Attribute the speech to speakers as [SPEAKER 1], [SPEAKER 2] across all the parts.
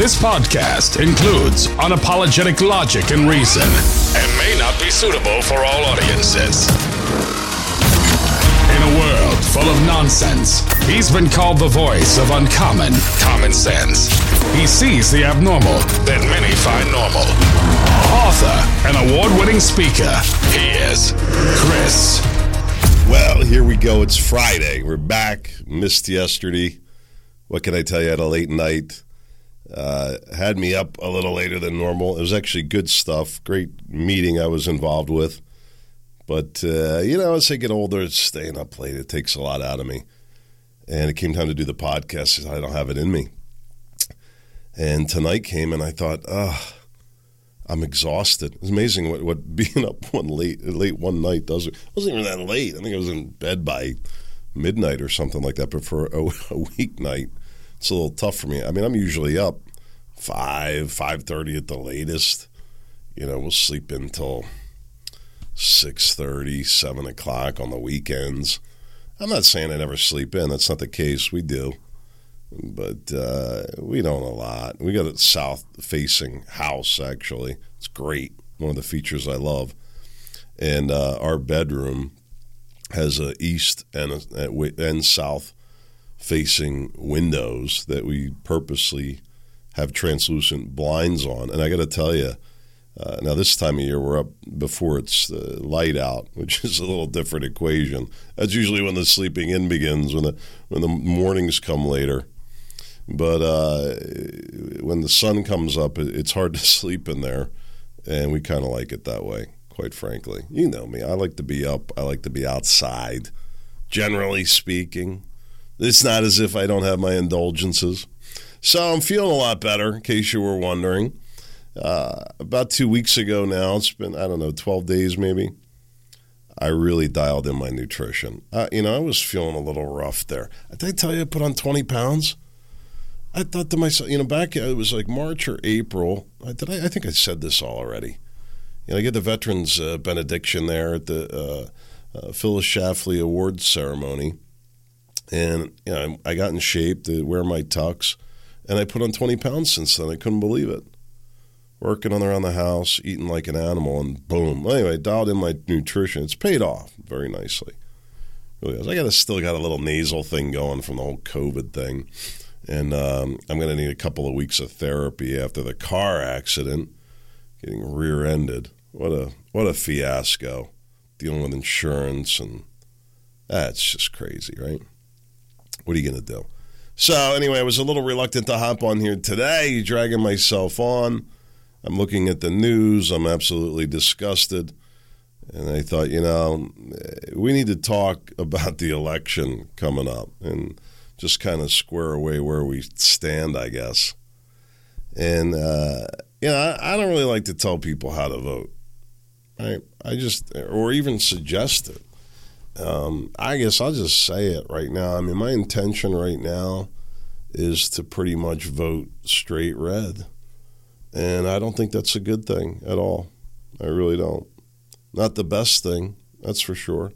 [SPEAKER 1] This podcast includes unapologetic logic and reason and may not be suitable for all audiences. In a world full of nonsense, he's been called the voice of uncommon common sense. He sees the abnormal that many find normal. Author and award winning speaker, he is Chris.
[SPEAKER 2] Well, here we go. It's Friday. We're back. Missed yesterday. What can I tell you? Had a late night. Uh, had me up a little later than normal. It was actually good stuff. Great meeting I was involved with. But, uh, you know, as I get older, staying up late, it takes a lot out of me. And it came time to do the podcast. I don't have it in me. And tonight came, and I thought, ah, I'm exhausted. It's amazing what, what being up one late late one night does. It wasn't even that late. I think I was in bed by midnight or something like that. But for a, a weeknight, it's a little tough for me. I mean, I'm usually up five five thirty at the latest. You know, we'll sleep until six thirty, seven o'clock on the weekends. I'm not saying I never sleep in. That's not the case. We do but uh, we don't a lot. We got a south facing house, actually. It's great. One of the features I love. And uh, our bedroom has a east and, a, and south facing windows that we purposely have translucent blinds on. And I got to tell you, uh, now this time of year we're up before it's uh, light out, which is a little different equation. That's usually when the sleeping in begins, when the when the mornings come later. But uh, when the sun comes up, it's hard to sleep in there, and we kind of like it that way. Quite frankly, you know me. I like to be up. I like to be outside. Generally speaking, it's not as if I don't have my indulgences. So I'm feeling a lot better. In case you were wondering, uh, about two weeks ago now, it's been I don't know, 12 days maybe. I really dialed in my nutrition. Uh, you know, I was feeling a little rough there. Did I tell you I put on 20 pounds? I thought to myself, you know, back it was like March or April. Did I? I think I said this all already. You know, I get the veterans uh, benediction there at the uh, uh, Phyllis Schlafly Awards ceremony, and you know, I got in shape to wear my tux, and I put on twenty pounds since then. I couldn't believe it. Working on around the house, eating like an animal, and boom. Anyway, dialed in my nutrition. It's paid off very nicely. Really. I got still got a little nasal thing going from the whole COVID thing and um, I'm going to need a couple of weeks of therapy after the car accident, getting rear-ended. What a what a fiasco! Dealing with insurance and that's just crazy, right? What are you going to do? So anyway, I was a little reluctant to hop on here today, dragging myself on. I'm looking at the news. I'm absolutely disgusted. And I thought, you know, we need to talk about the election coming up. And just kind of square away where we stand, I guess. And uh, you know, I, I, don't really like to tell people how to vote. I I just or even suggest it. Um, I guess I'll just say it right now. I mean, my intention right now is to pretty much vote straight red, and I don't think that's a good thing at all. I really don't. Not the best thing, that's for sure.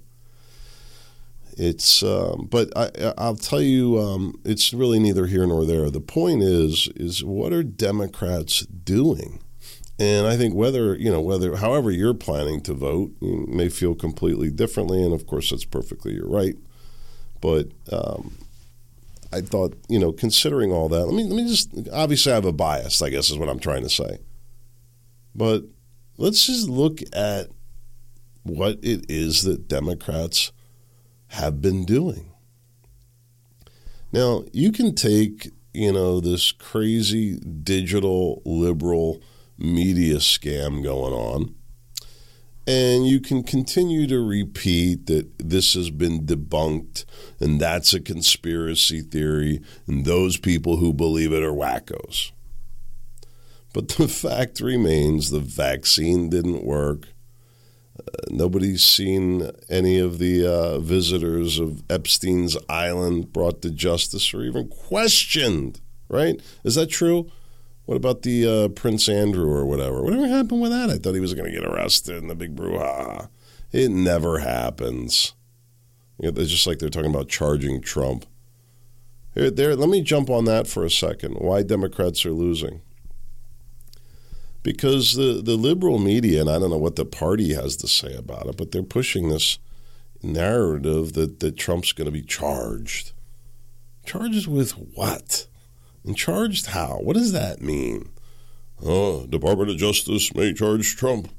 [SPEAKER 2] It's, um, but I, I'll tell you, um, it's really neither here nor there. The point is, is what are Democrats doing? And I think whether you know whether however you're planning to vote, you may feel completely differently, and of course that's perfectly your right. But um, I thought you know considering all that, let me let me just obviously I have a bias, I guess is what I'm trying to say. But let's just look at what it is that Democrats have been doing. Now, you can take, you know, this crazy digital liberal media scam going on, and you can continue to repeat that this has been debunked and that's a conspiracy theory, and those people who believe it are wackos. But the fact remains the vaccine didn't work nobody's seen any of the uh, visitors of Epstein's Island brought to justice or even questioned, right? Is that true? What about the uh, Prince Andrew or whatever? Whatever happened with that? I thought he was going to get arrested in the big brouhaha. It never happens. You know, it's just like they're talking about charging Trump. Here, there, let me jump on that for a second. Why Democrats are losing? Because the, the liberal media, and I don't know what the party has to say about it, but they're pushing this narrative that, that Trump's going to be charged. Charged with what? And charged how? What does that mean? Oh, Department of Justice may charge Trump.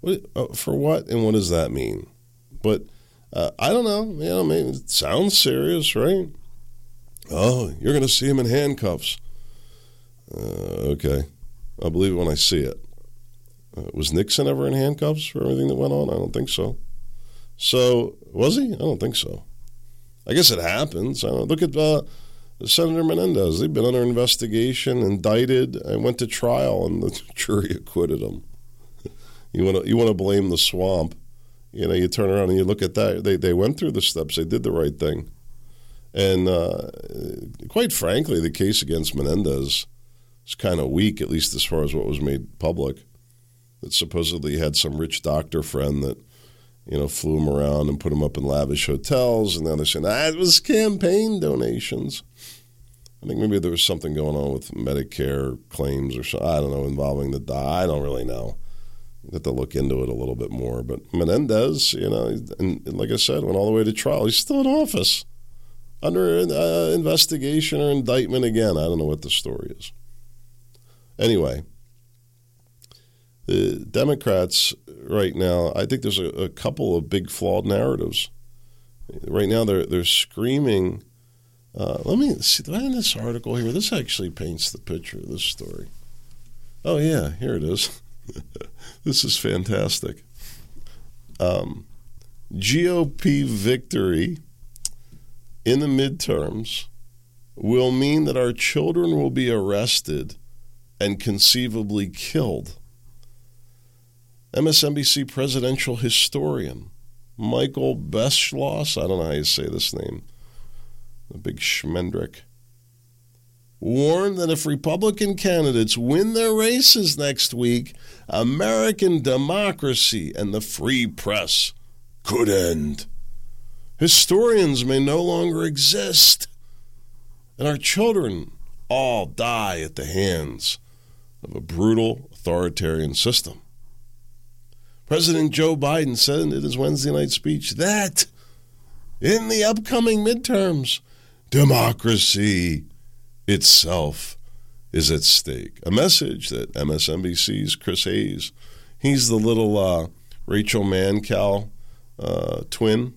[SPEAKER 2] What, uh, for what and what does that mean? But uh, I don't know. You know, I mean, it sounds serious, right? Oh, you're going to see him in handcuffs. Uh, okay. I'll believe it when I see it. Uh, was Nixon ever in handcuffs for everything that went on? I don't think so. So, was he? I don't think so. I guess it happens. i don't Look at uh, Senator Menendez. They've been under investigation, indicted, and went to trial, and the jury acquitted him. you want to you want to blame the swamp? You know, you turn around and you look at that. They they went through the steps. They did the right thing, and uh, quite frankly, the case against Menendez is kind of weak, at least as far as what was made public. That supposedly had some rich doctor friend that you know, flew him around and put him up in lavish hotels. And now they're saying, ah, it was campaign donations. I think maybe there was something going on with Medicare claims or something. I don't know, involving the die. I don't really know. You have to look into it a little bit more. But Menendez, you know, and, and like I said, went all the way to trial. He's still in office under uh, investigation or indictment again. I don't know what the story is. Anyway, the Democrats right now, I think there's a, a couple of big flawed narratives. Right now, they're they're screaming uh, let me see. Do I have this article here? This actually paints the picture of this story. Oh, yeah, here it is. this is fantastic. Um, GOP victory in the midterms will mean that our children will be arrested and conceivably killed. MSNBC presidential historian Michael Beschloss, I don't know how you say this name, the big Schmendrick, warned that if Republican candidates win their races next week, American democracy and the free press could end. Historians may no longer exist, and our children all die at the hands of a brutal authoritarian system. President Joe Biden said in his Wednesday night speech that in the upcoming midterms, democracy itself is at stake. A message that MSNBC's Chris Hayes, he's the little uh, Rachel Mancow uh, twin.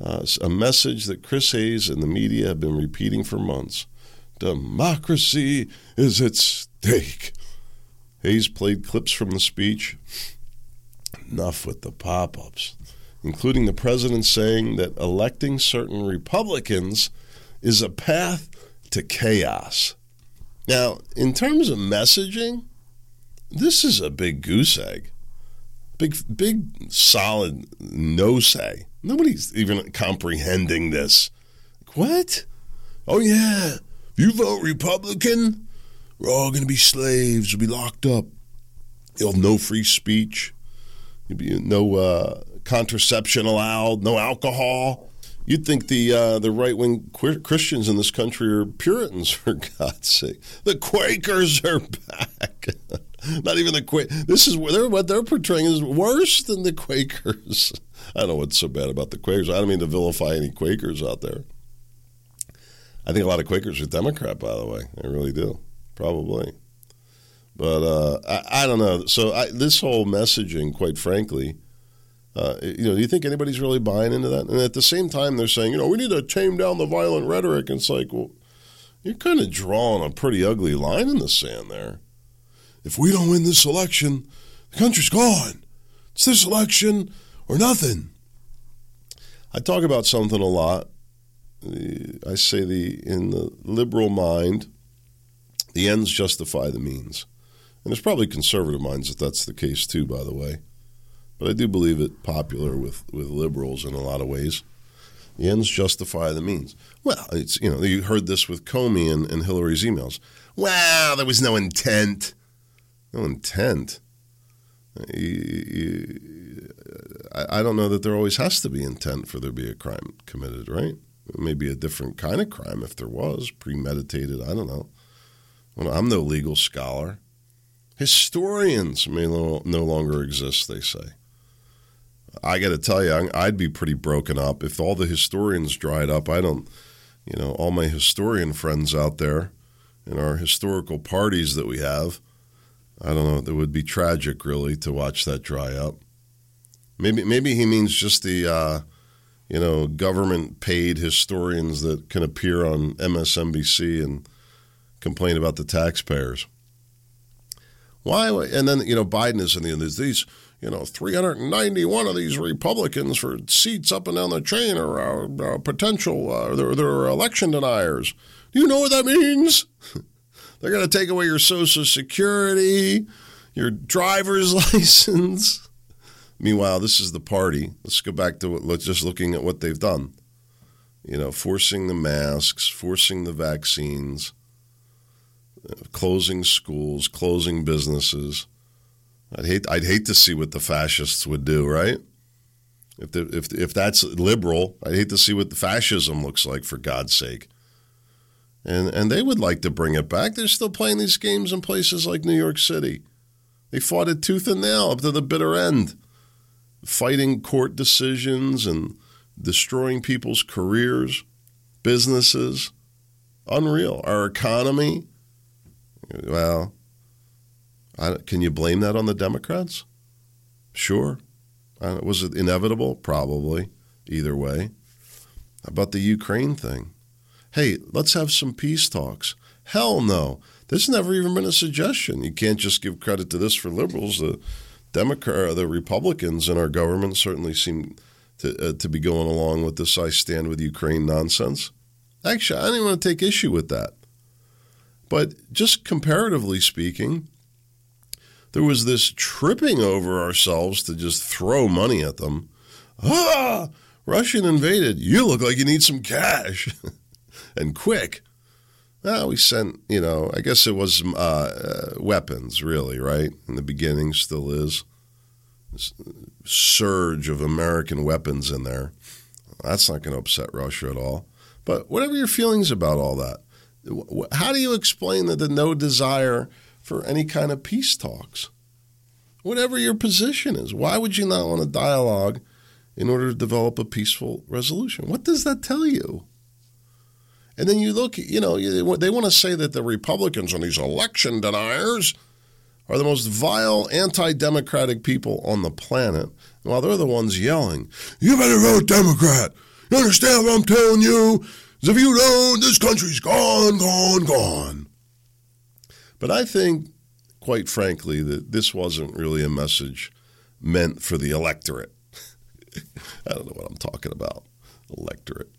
[SPEAKER 2] Uh, a message that Chris Hayes and the media have been repeating for months. Democracy is at stake. Hayes played clips from the speech. Enough with the pop ups including the president saying that electing certain Republicans is a path to chaos. Now, in terms of messaging, this is a big goose egg. Big, big, solid no say. Nobody's even comprehending this. What? Oh, yeah. If you vote Republican, we're all going to be slaves. We'll be locked up. You'll have no free speech. You'll be no uh, contraception allowed, no alcohol. You'd think the uh, the right wing Christians in this country are Puritans, for God's sake. The Quakers are back. Not even the Quak. This is they're, what they're portraying is worse than the Quakers. I don't know what's so bad about the Quakers. I don't mean to vilify any Quakers out there. I think a lot of Quakers are Democrat, by the way. I really do, probably. But uh, I, I, don't know. So I, this whole messaging, quite frankly, uh, you know, do you think anybody's really buying into that? And at the same time, they're saying, you know, we need to tame down the violent rhetoric. And it's like, well, you're kind of drawing a pretty ugly line in the sand there. If we don't win this election, the country's gone. It's this election or nothing. I talk about something a lot. I say the in the liberal mind, the ends justify the means. And there's probably conservative minds that that's the case too, by the way but I do believe it popular with, with liberals in a lot of ways. The ends justify the means. Well, it's you know you heard this with Comey and, and Hillary's emails. Well, there was no intent. No intent. I, don't know that there always has to be intent for there to be a crime committed, right? Maybe a different kind of crime if there was premeditated. I don't know. Well, I'm no legal scholar. Historians may no longer exist, they say. I got to tell you, I'd be pretty broken up if all the historians dried up. I don't, you know, all my historian friends out there in our historical parties that we have. I don't know. It would be tragic, really, to watch that dry up. Maybe, maybe he means just the, uh, you know, government-paid historians that can appear on MSNBC and complain about the taxpayers. Why? And then you know, Biden is in the end. These you know, 391 of these Republicans for seats up and down the chain are uh, uh, potential, uh, they're, they're election deniers. Do you know what that means? they're going to take away your Social Security, your driver's license. Meanwhile, this is the party. Let's go back to just looking at what they've done. You know, forcing the masks, forcing the vaccines, uh, closing schools, closing businesses I'd hate I'd hate to see what the fascists would do, right? If the, if if that's liberal, I'd hate to see what the fascism looks like for God's sake. And and they would like to bring it back. They're still playing these games in places like New York City. They fought it tooth and nail up to the bitter end, fighting court decisions and destroying people's careers, businesses. Unreal. Our economy. Well, can you blame that on the Democrats? Sure. Uh, was it inevitable? Probably. Either way. About the Ukraine thing? Hey, let's have some peace talks. Hell no. There's never even been a suggestion. You can't just give credit to this for liberals. The Democrat, the Republicans in our government certainly seem to, uh, to be going along with this "I stand with Ukraine" nonsense. Actually, I don't even want to take issue with that. But just comparatively speaking, there was this tripping over ourselves to just throw money at them. Ah, Russian invaded. You look like you need some cash and quick. Well, we sent, you know, I guess it was uh, uh, weapons, really, right? In the beginning, still is. This surge of American weapons in there. That's not going to upset Russia at all. But whatever your feelings about all that, how do you explain that the no desire for any kind of peace talks. Whatever your position is, why would you not want a dialogue in order to develop a peaceful resolution? What does that tell you? And then you look, you know, they want to say that the Republicans and these election deniers are the most vile, anti democratic people on the planet, while they're the ones yelling, You better vote Democrat. You understand what I'm telling you? Because if you don't, this country's gone, gone, gone. But I think, quite frankly, that this wasn't really a message meant for the electorate. I don't know what I'm talking about, electorate.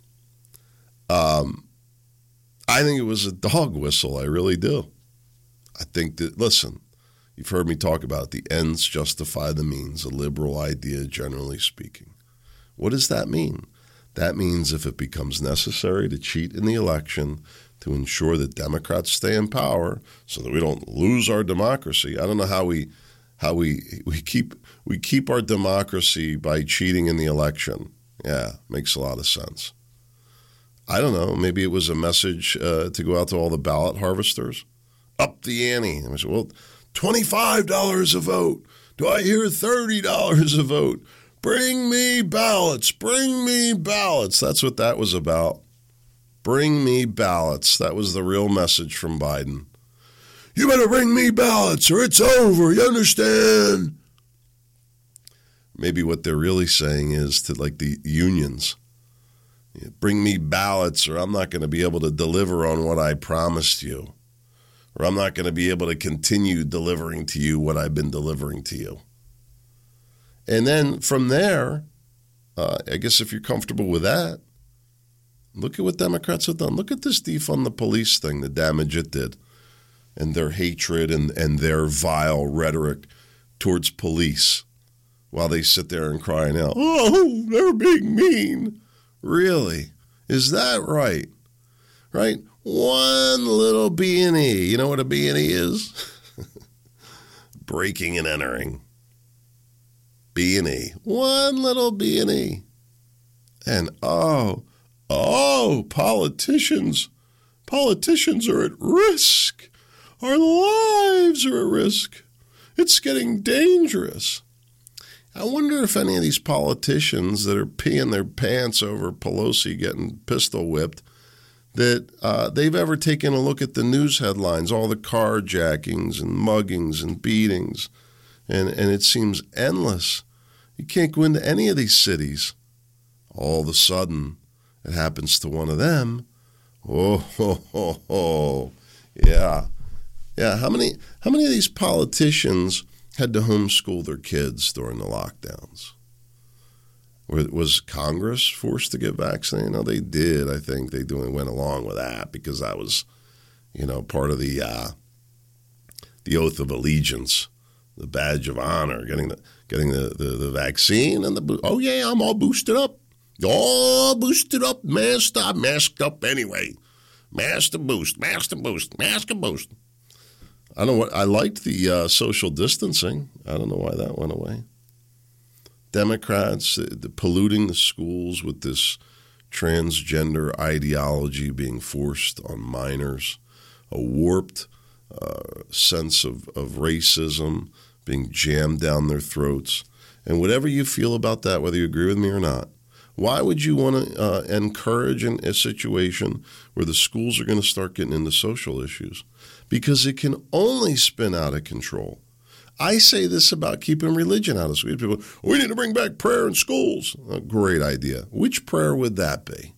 [SPEAKER 2] Um, I think it was a dog whistle. I really do. I think that, listen, you've heard me talk about the ends justify the means, a liberal idea, generally speaking. What does that mean? That means if it becomes necessary to cheat in the election to ensure that Democrats stay in power so that we don't lose our democracy. I don't know how we how we we keep we keep our democracy by cheating in the election. Yeah, makes a lot of sense. I don't know. Maybe it was a message uh, to go out to all the ballot harvesters. Up the ante. I said, well, twenty-five dollars a vote. Do I hear thirty dollars a vote? Bring me ballots. Bring me ballots. That's what that was about. Bring me ballots. That was the real message from Biden. You better bring me ballots or it's over. You understand? Maybe what they're really saying is to like the unions bring me ballots or I'm not going to be able to deliver on what I promised you. Or I'm not going to be able to continue delivering to you what I've been delivering to you. And then from there, uh, I guess if you're comfortable with that, Look at what Democrats have done. Look at this defund the police thing, the damage it did, and their hatred and, and their vile rhetoric towards police while they sit there and crying out, oh, they're being mean. Really? Is that right? Right? One little B&E. You know what a B&E is? Breaking and entering. B&E. One little B&E. And oh, Oh, politicians. Politicians are at risk. Our lives are at risk. It's getting dangerous. I wonder if any of these politicians that are peeing their pants over Pelosi getting pistol whipped, that uh, they've ever taken a look at the news headlines, all the carjackings and muggings and beatings, and, and it seems endless. You can't go into any of these cities. All of a sudden, it happens to one of them. Oh, ho, ho, ho. yeah, yeah. How many? How many of these politicians had to homeschool their kids during the lockdowns? Was Congress forced to get vaccinated? No, they did. I think they doing went along with that because that was, you know, part of the uh, the oath of allegiance, the badge of honor, getting the getting the, the, the vaccine and the oh yeah, I'm all boosted up, all boosted up, masked up, masked up anyway, mask to boost, mask to boost, mask to boost. I don't know what I liked the uh, social distancing. I don't know why that went away. Democrats uh, polluting the schools with this transgender ideology being forced on minors, a warped uh, sense of, of racism being jammed down their throats. And whatever you feel about that, whether you agree with me or not, why would you want to uh, encourage a situation where the schools are going to start getting into social issues? Because it can only spin out of control. I say this about keeping religion out of schools. People, we need to bring back prayer in schools. A great idea. Which prayer would that be?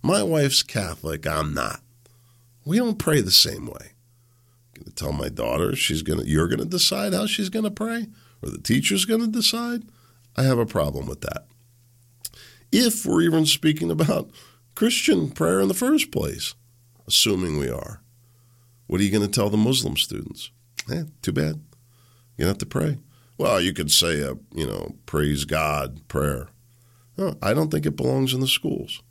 [SPEAKER 2] My wife's Catholic. I'm not. We don't pray the same way. I'm going to tell my daughter she's going to. You're going to decide how she's going to pray, or the teacher's going to decide. I have a problem with that. If we're even speaking about Christian prayer in the first place, assuming we are, what are you going to tell the Muslim students? Eh, too bad. You have to pray. Well, you could say a you know praise God prayer. No, I don't think it belongs in the schools.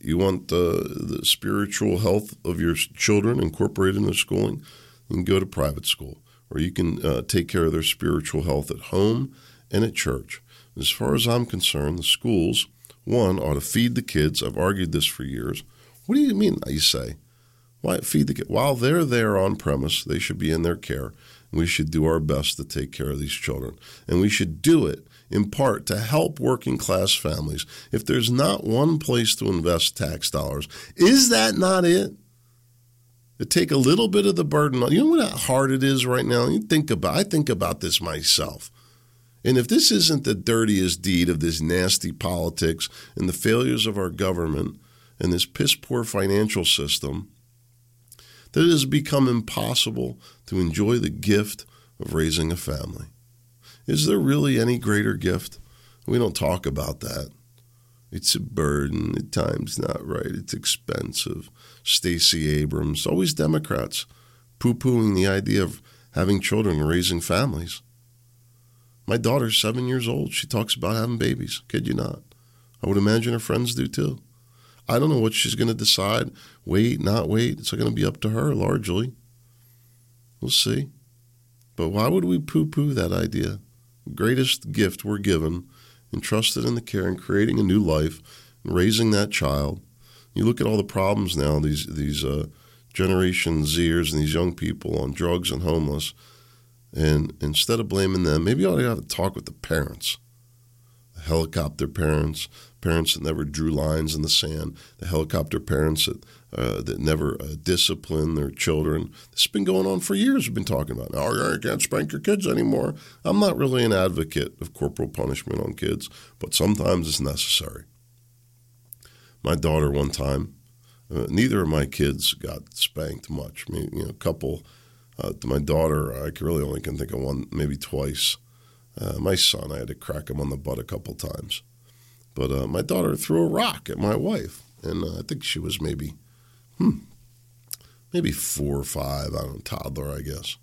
[SPEAKER 2] You want the, the spiritual health of your children incorporated in their schooling, you can go to private school, or you can uh, take care of their spiritual health at home and at church. As far as I'm concerned, the schools, one, ought to feed the kids. I've argued this for years. What do you mean, you say? Why feed the kids? While they're there on premise, they should be in their care. We should do our best to take care of these children. And we should do it in part to help working class families. If there's not one place to invest tax dollars, is that not it? To take a little bit of the burden on you know how hard it is right now? You think about I think about this myself. And if this isn't the dirtiest deed of this nasty politics and the failures of our government and this piss poor financial system, that it has become impossible to enjoy the gift of raising a family. Is there really any greater gift? We don't talk about that. It's a burden, at times not right, it's expensive. Stacey Abrams, always Democrats, poo pooing the idea of having children and raising families. My daughter's seven years old. She talks about having babies. Kid you not. I would imagine her friends do too. I don't know what she's going to decide. Wait, not wait. It's going to be up to her largely. We'll see. But why would we poo poo that idea? Greatest gift we're given, entrusted in the care and creating a new life and raising that child. You look at all the problems now, these, these uh, Generation Zers and these young people on drugs and homeless. And instead of blaming them, maybe you ought to have to talk with the parents, the helicopter parents, parents that never drew lines in the sand, the helicopter parents that, uh, that never uh, discipline their children. This has been going on for years. We've been talking about. Now, you can't spank your kids anymore. I'm not really an advocate of corporal punishment on kids, but sometimes it's necessary. My daughter, one time, uh, neither of my kids got spanked much. I mean, you know, a couple. Uh, my daughter, I really only can think of one, maybe twice. Uh, my son, I had to crack him on the butt a couple times. But uh, my daughter threw a rock at my wife, and uh, I think she was maybe, hmm, maybe four or five. I don't know, toddler, I guess.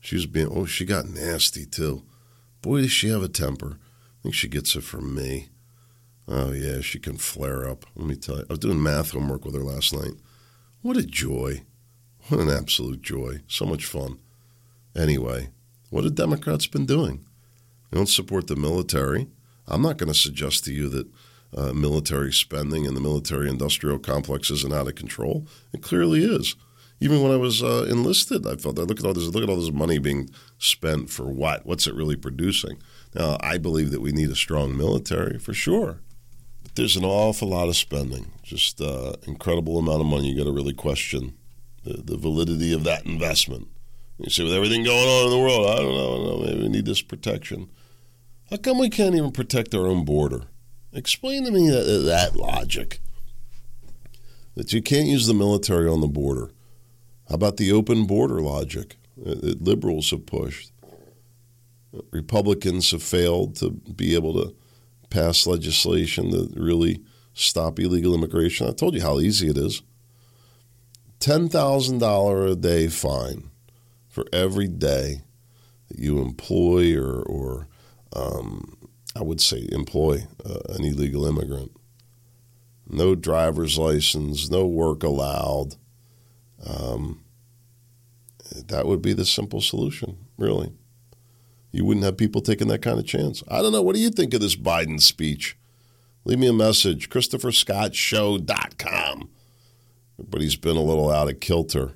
[SPEAKER 2] She was being, oh, she got nasty too. Boy, does she have a temper. I think she gets it from me. Oh, yeah, she can flare up. Let me tell you. I was doing math homework with her last night. What a joy. What an absolute joy. So much fun. Anyway, what have Democrats been doing? They don't support the military. I'm not going to suggest to you that uh, military spending and the military industrial complex isn't out of control. It clearly is. Even when I was uh, enlisted, I felt that look at all this look at all this money being spent for what? What's it really producing? Now, I believe that we need a strong military for sure. But there's an awful lot of spending, just uh, incredible amount of money. You got to really question the, the validity of that investment. You see, with everything going on in the world, I don't know, I don't know, maybe we need this protection. How come we can't even protect our own border? Explain to me that, that logic. That you can't use the military on the border. How about the open border logic that liberals have pushed? Republicans have failed to be able to pass legislation to really stop illegal immigration. I told you how easy it is. $10,000 a day fine for every day that you employ or, or um, I would say employ uh, an illegal immigrant. No driver's license, no work allowed. Um, that would be the simple solution, really. You wouldn't have people taking that kind of chance. I don't know. What do you think of this Biden speech? Leave me a message. ChristopherScottShow.com. Everybody's been a little out of kilter.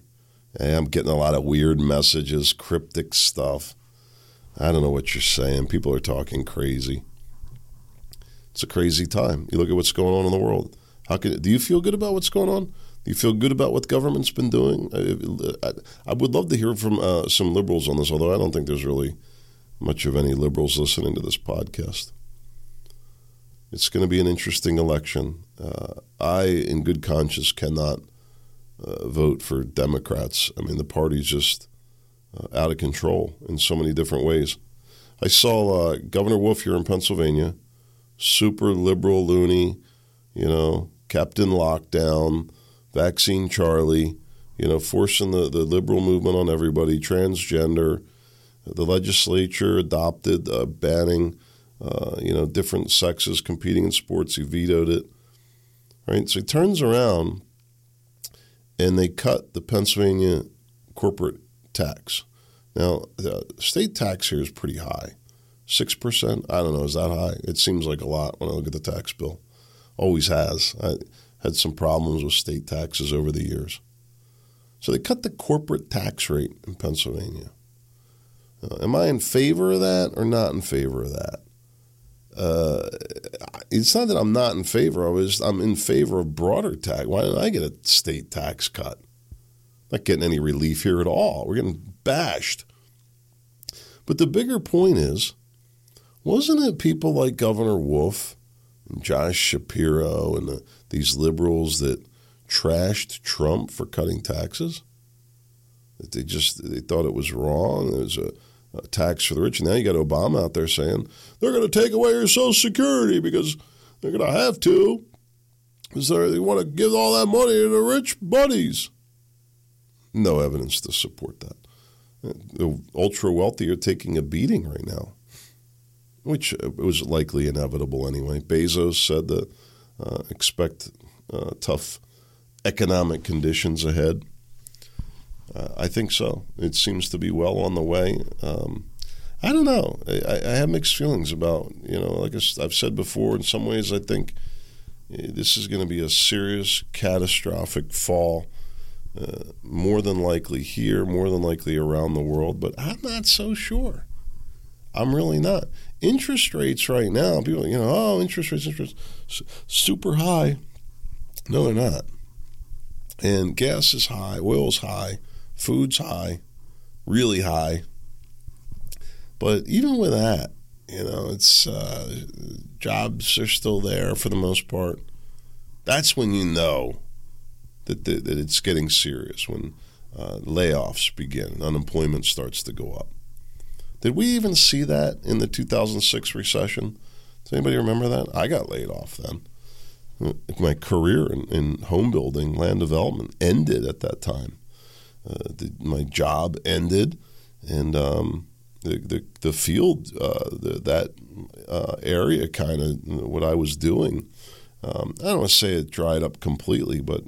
[SPEAKER 2] I'm getting a lot of weird messages, cryptic stuff. I don't know what you're saying. People are talking crazy. It's a crazy time. You look at what's going on in the world. How can do you feel good about what's going on? Do you feel good about what government's been doing? I, I, I would love to hear from uh, some liberals on this, although I don't think there's really much of any liberals listening to this podcast. It's going to be an interesting election. Uh, I, in good conscience, cannot uh, vote for Democrats. I mean, the party's just uh, out of control in so many different ways. I saw uh, Governor Wolf here in Pennsylvania, super liberal loony, you know, Captain Lockdown, Vaccine Charlie, you know, forcing the, the liberal movement on everybody, transgender the legislature adopted uh, banning, uh, you know, different sexes competing in sports. He vetoed it. Right, so he turns around, and they cut the Pennsylvania corporate tax. Now, the state tax here is pretty high, six percent. I don't know, is that high? It seems like a lot when I look at the tax bill. Always has. I had some problems with state taxes over the years. So they cut the corporate tax rate in Pennsylvania. Uh, am I in favor of that or not in favor of that? Uh, it's not that I'm not in favor of it. I'm in favor of broader tax. Why didn't I get a state tax cut? Not getting any relief here at all. We're getting bashed. But the bigger point is, wasn't it people like Governor Wolf and Josh Shapiro and the, these liberals that trashed Trump for cutting taxes? That they just they thought it was wrong. It was a uh, tax for the rich. And now you got Obama out there saying they're going to take away your Social Security because they're going to have to, because they want to give all that money to the rich buddies. No evidence to support that. The ultra wealthy are taking a beating right now, which uh, was likely inevitable anyway. Bezos said that uh, expect uh, tough economic conditions ahead. Uh, I think so. It seems to be well on the way. Um, I don't know. I, I, have mixed feelings about, you know, like I've said before, in some ways, I think eh, this is going to be a serious, catastrophic fall, uh, more than likely here, more than likely around the world, but I'm not so sure. I'm really not. Interest rates right now, people, you know, oh, interest rates, interest super high. No, they're not. And gas is high, oil's high. Food's high, really high. But even with that, you know, it's uh, jobs are still there for the most part. That's when you know that, that, that it's getting serious, when uh, layoffs begin, unemployment starts to go up. Did we even see that in the 2006 recession? Does anybody remember that? I got laid off then. My career in, in home building, land development ended at that time. Uh, the, my job ended, and um, the, the, the field uh, the, that uh, area kind of what I was doing. Um, I don't want to say it dried up completely, but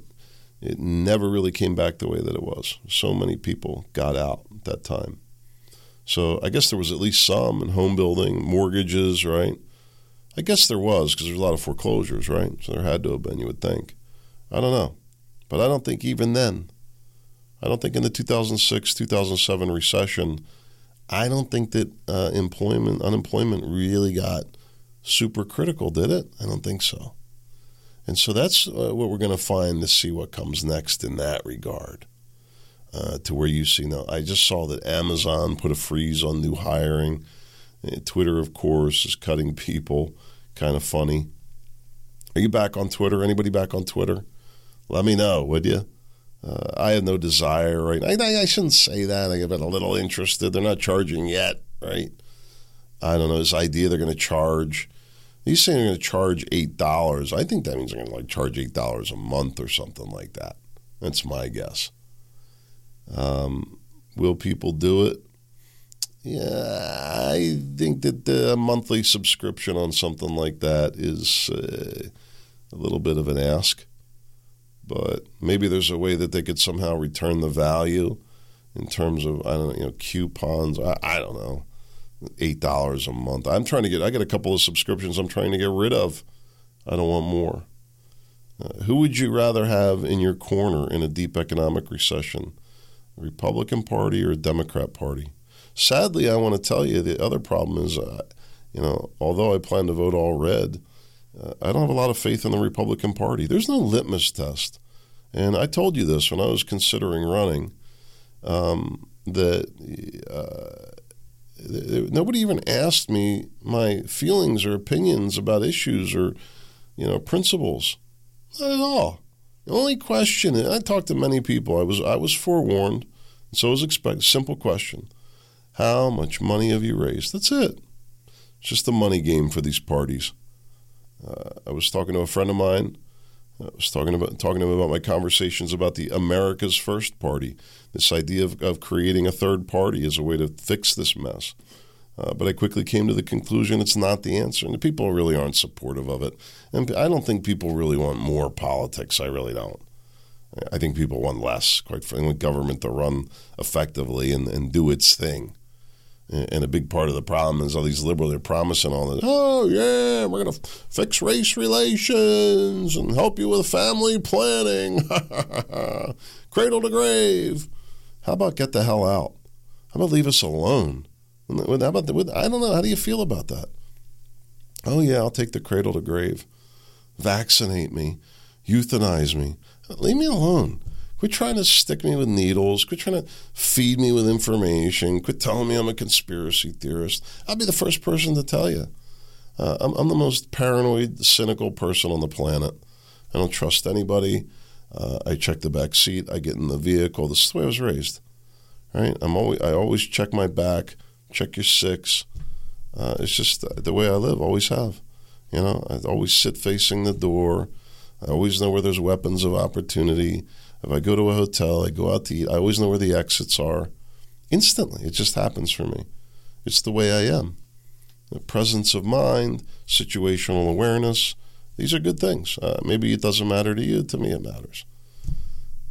[SPEAKER 2] it never really came back the way that it was. So many people got out at that time. So I guess there was at least some in home building, mortgages, right? I guess there was because there's a lot of foreclosures, right? So there had to have been, you would think. I don't know. But I don't think even then, I don't think in the 2006 2007 recession, I don't think that uh, employment unemployment really got super critical, did it? I don't think so. And so that's uh, what we're going to find to see what comes next in that regard. Uh, to where you see now, I just saw that Amazon put a freeze on new hiring. Uh, Twitter, of course, is cutting people. Kind of funny. Are you back on Twitter? Anybody back on Twitter? Let me know, would you? Uh, I have no desire, right? I, I shouldn't say that. I get a little interested. They're not charging yet, right? I don't know. This idea they're going to charge. He's saying they're going to charge eight dollars. I think that means they're going to like charge eight dollars a month or something like that. That's my guess. Um, will people do it? Yeah, I think that the monthly subscription on something like that is uh, a little bit of an ask but maybe there's a way that they could somehow return the value in terms of I don't know, you know, coupons. I, I don't know, eight dollars a month. I'm trying to get. I got a couple of subscriptions. I'm trying to get rid of. I don't want more. Uh, who would you rather have in your corner in a deep economic recession, Republican Party or Democrat Party? Sadly, I want to tell you the other problem is, uh, you know, although I plan to vote all red uh, I don't have a lot of faith in the Republican Party. There's no litmus test. And I told you this when I was considering running um, that uh, nobody even asked me my feelings or opinions about issues or you know principles. Not at all. The only question, and I talked to many people. I was I was forewarned, and so was expected. Simple question: How much money have you raised? That's it. It's just a money game for these parties. Uh, I was talking to a friend of mine. I was talking about talking to him about my conversations about the America's First Party, this idea of, of creating a third party as a way to fix this mess. Uh, but I quickly came to the conclusion it's not the answer, and the people really aren't supportive of it. And I don't think people really want more politics. I really don't. I think people want less, quite frankly, government to run effectively and, and do its thing. And a big part of the problem is all these liberals, they're promising all this, oh, yeah, we're going to fix race relations and help you with family planning, cradle to grave. How about get the hell out? How about leave us alone? How about the, I don't know. How do you feel about that? Oh, yeah, I'll take the cradle to grave. Vaccinate me, euthanize me. Leave me alone. Quit trying to stick me with needles. Quit trying to feed me with information. Quit telling me I'm a conspiracy theorist. I'll be the first person to tell you. Uh, I'm, I'm, the most paranoid, cynical person on the planet. I don't trust anybody. Uh, I check the back seat. I get in the vehicle. This is the way I was raised. Right? I'm always I always check my back. Check your six. Uh, it's just the way I live. Always have. You know, I always sit facing the door. I always know where there's weapons of opportunity. If I go to a hotel, I go out to eat, I always know where the exits are. Instantly, it just happens for me. It's the way I am. The presence of mind, situational awareness, these are good things. Uh, maybe it doesn't matter to you. To me, it matters.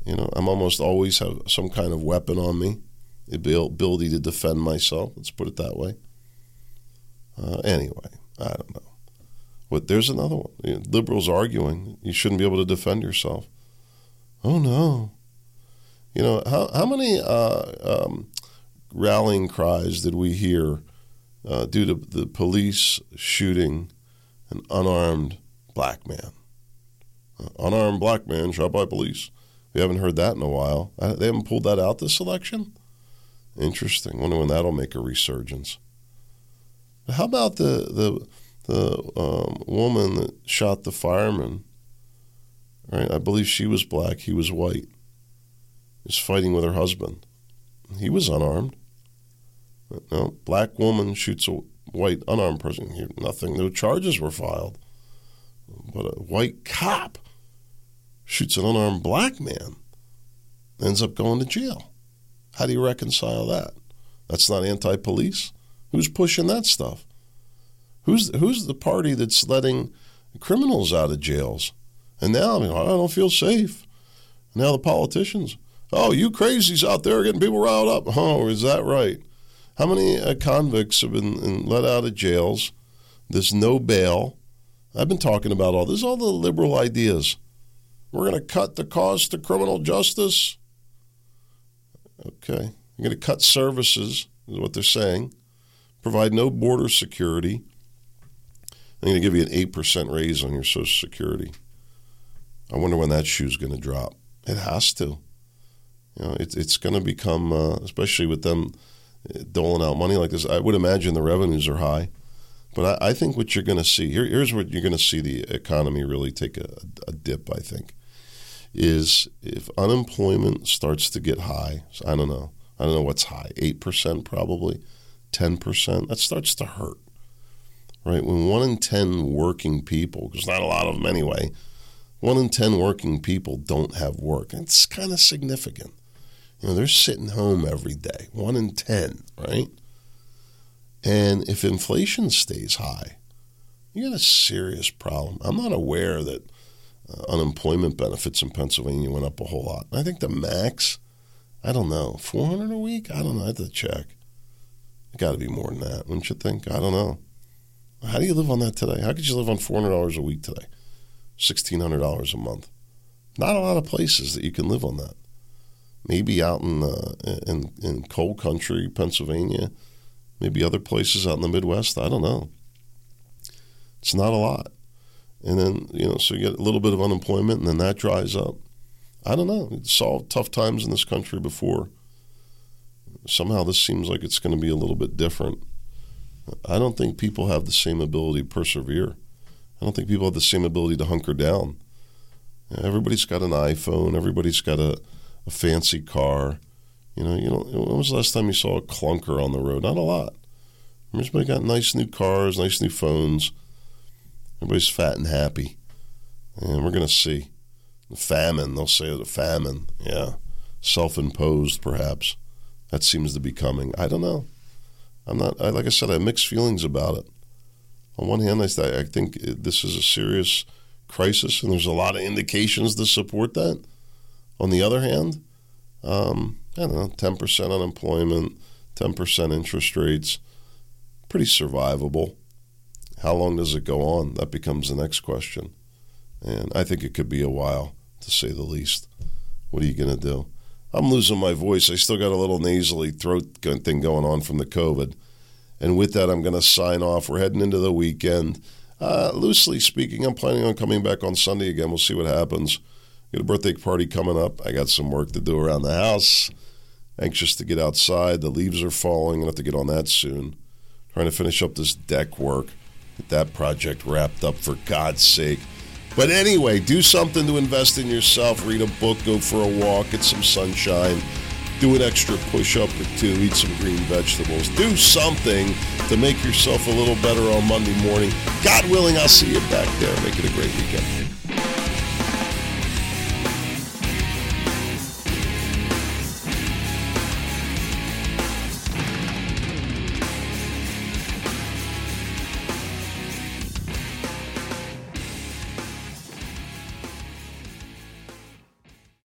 [SPEAKER 2] You know, I'm almost always have some kind of weapon on me, the ability to defend myself. Let's put it that way. Uh, anyway, I don't know. But there's another one. You know, liberals arguing you shouldn't be able to defend yourself. Oh no. You know, how, how many uh, um, rallying cries did we hear uh, due to the police shooting an unarmed black man? Uh, unarmed black man shot by police. We haven't heard that in a while. Uh, they haven't pulled that out this election? Interesting. Wonder when that'll make a resurgence. How about the the the um, woman that shot the fireman Right? I believe she was black, he was white. Is fighting with her husband. He was unarmed. No, black woman shoots a white unarmed person. Nothing. No charges were filed. But a white cop shoots an unarmed black man, ends up going to jail. How do you reconcile that? That's not anti-police. Who's pushing that stuff? Who's who's the party that's letting criminals out of jails? And now I, mean, I don't feel safe. Now the politicians, oh, you crazies out there getting people riled up. Oh, is that right? How many uh, convicts have been let out of jails There's no bail. I've been talking about all this, all the liberal ideas. We're going to cut the cost to criminal justice. Okay. You're going to cut services, is what they're saying. Provide no border security. I'm going to give you an 8% raise on your Social Security. I wonder when that shoe's going to drop. It has to. You know, it, it's going to become, uh, especially with them doling out money like this. I would imagine the revenues are high, but I, I think what you're going to see here, here's what you're going to see the economy really take a, a, dip. I think is if unemployment starts to get high. I don't know. I don't know what's high. Eight percent probably, ten percent. That starts to hurt, right? When one in ten working people, because not a lot of them anyway one in 10 working people don't have work. It's kind of significant. You know, they're sitting home every day, one in 10, right? And if inflation stays high, you got a serious problem. I'm not aware that uh, unemployment benefits in Pennsylvania went up a whole lot. I think the max, I don't know, 400 a week? I don't know. I have to check. It got to be more than that, wouldn't you think? I don't know. How do you live on that today? How could you live on $400 a week today? $1,600 a month. Not a lot of places that you can live on that. Maybe out in, uh, in, in coal country, Pennsylvania, maybe other places out in the Midwest. I don't know. It's not a lot. And then, you know, so you get a little bit of unemployment and then that dries up. I don't know. It's saw tough times in this country before. Somehow this seems like it's going to be a little bit different. I don't think people have the same ability to persevere. I don't think people have the same ability to hunker down. Everybody's got an iPhone. Everybody's got a, a fancy car. You know, you know. When was the last time you saw a clunker on the road? Not a lot. Everybody got nice new cars, nice new phones. Everybody's fat and happy, and we're going to see the famine. They'll say the famine. Yeah, self-imposed, perhaps. That seems to be coming. I don't know. I'm not. I, like I said, I have mixed feelings about it on one hand, I, I think this is a serious crisis, and there's a lot of indications to support that. On the other hand, um, I don't know, 10% unemployment, 10% interest rates, pretty survivable. How long does it go on? That becomes the next question. And I think it could be a while, to say the least. What are you going to do? I'm losing my voice. I still got a little nasally throat thing going on from the COVID. And with that, I'm going to sign off. We're heading into the weekend. Uh, loosely speaking, I'm planning on coming back on Sunday again. We'll see what happens. Got a birthday party coming up. I got some work to do around the house. Anxious to get outside. The leaves are falling. I'll have to get on that soon. Trying to finish up this deck work. Get that project wrapped up for God's sake. But anyway, do something to invest in yourself. Read a book, go for a walk, get some sunshine do an extra push up or two, eat some green vegetables, do something to make yourself a little better on Monday morning. God willing, I'll see you back there. Make it a great weekend.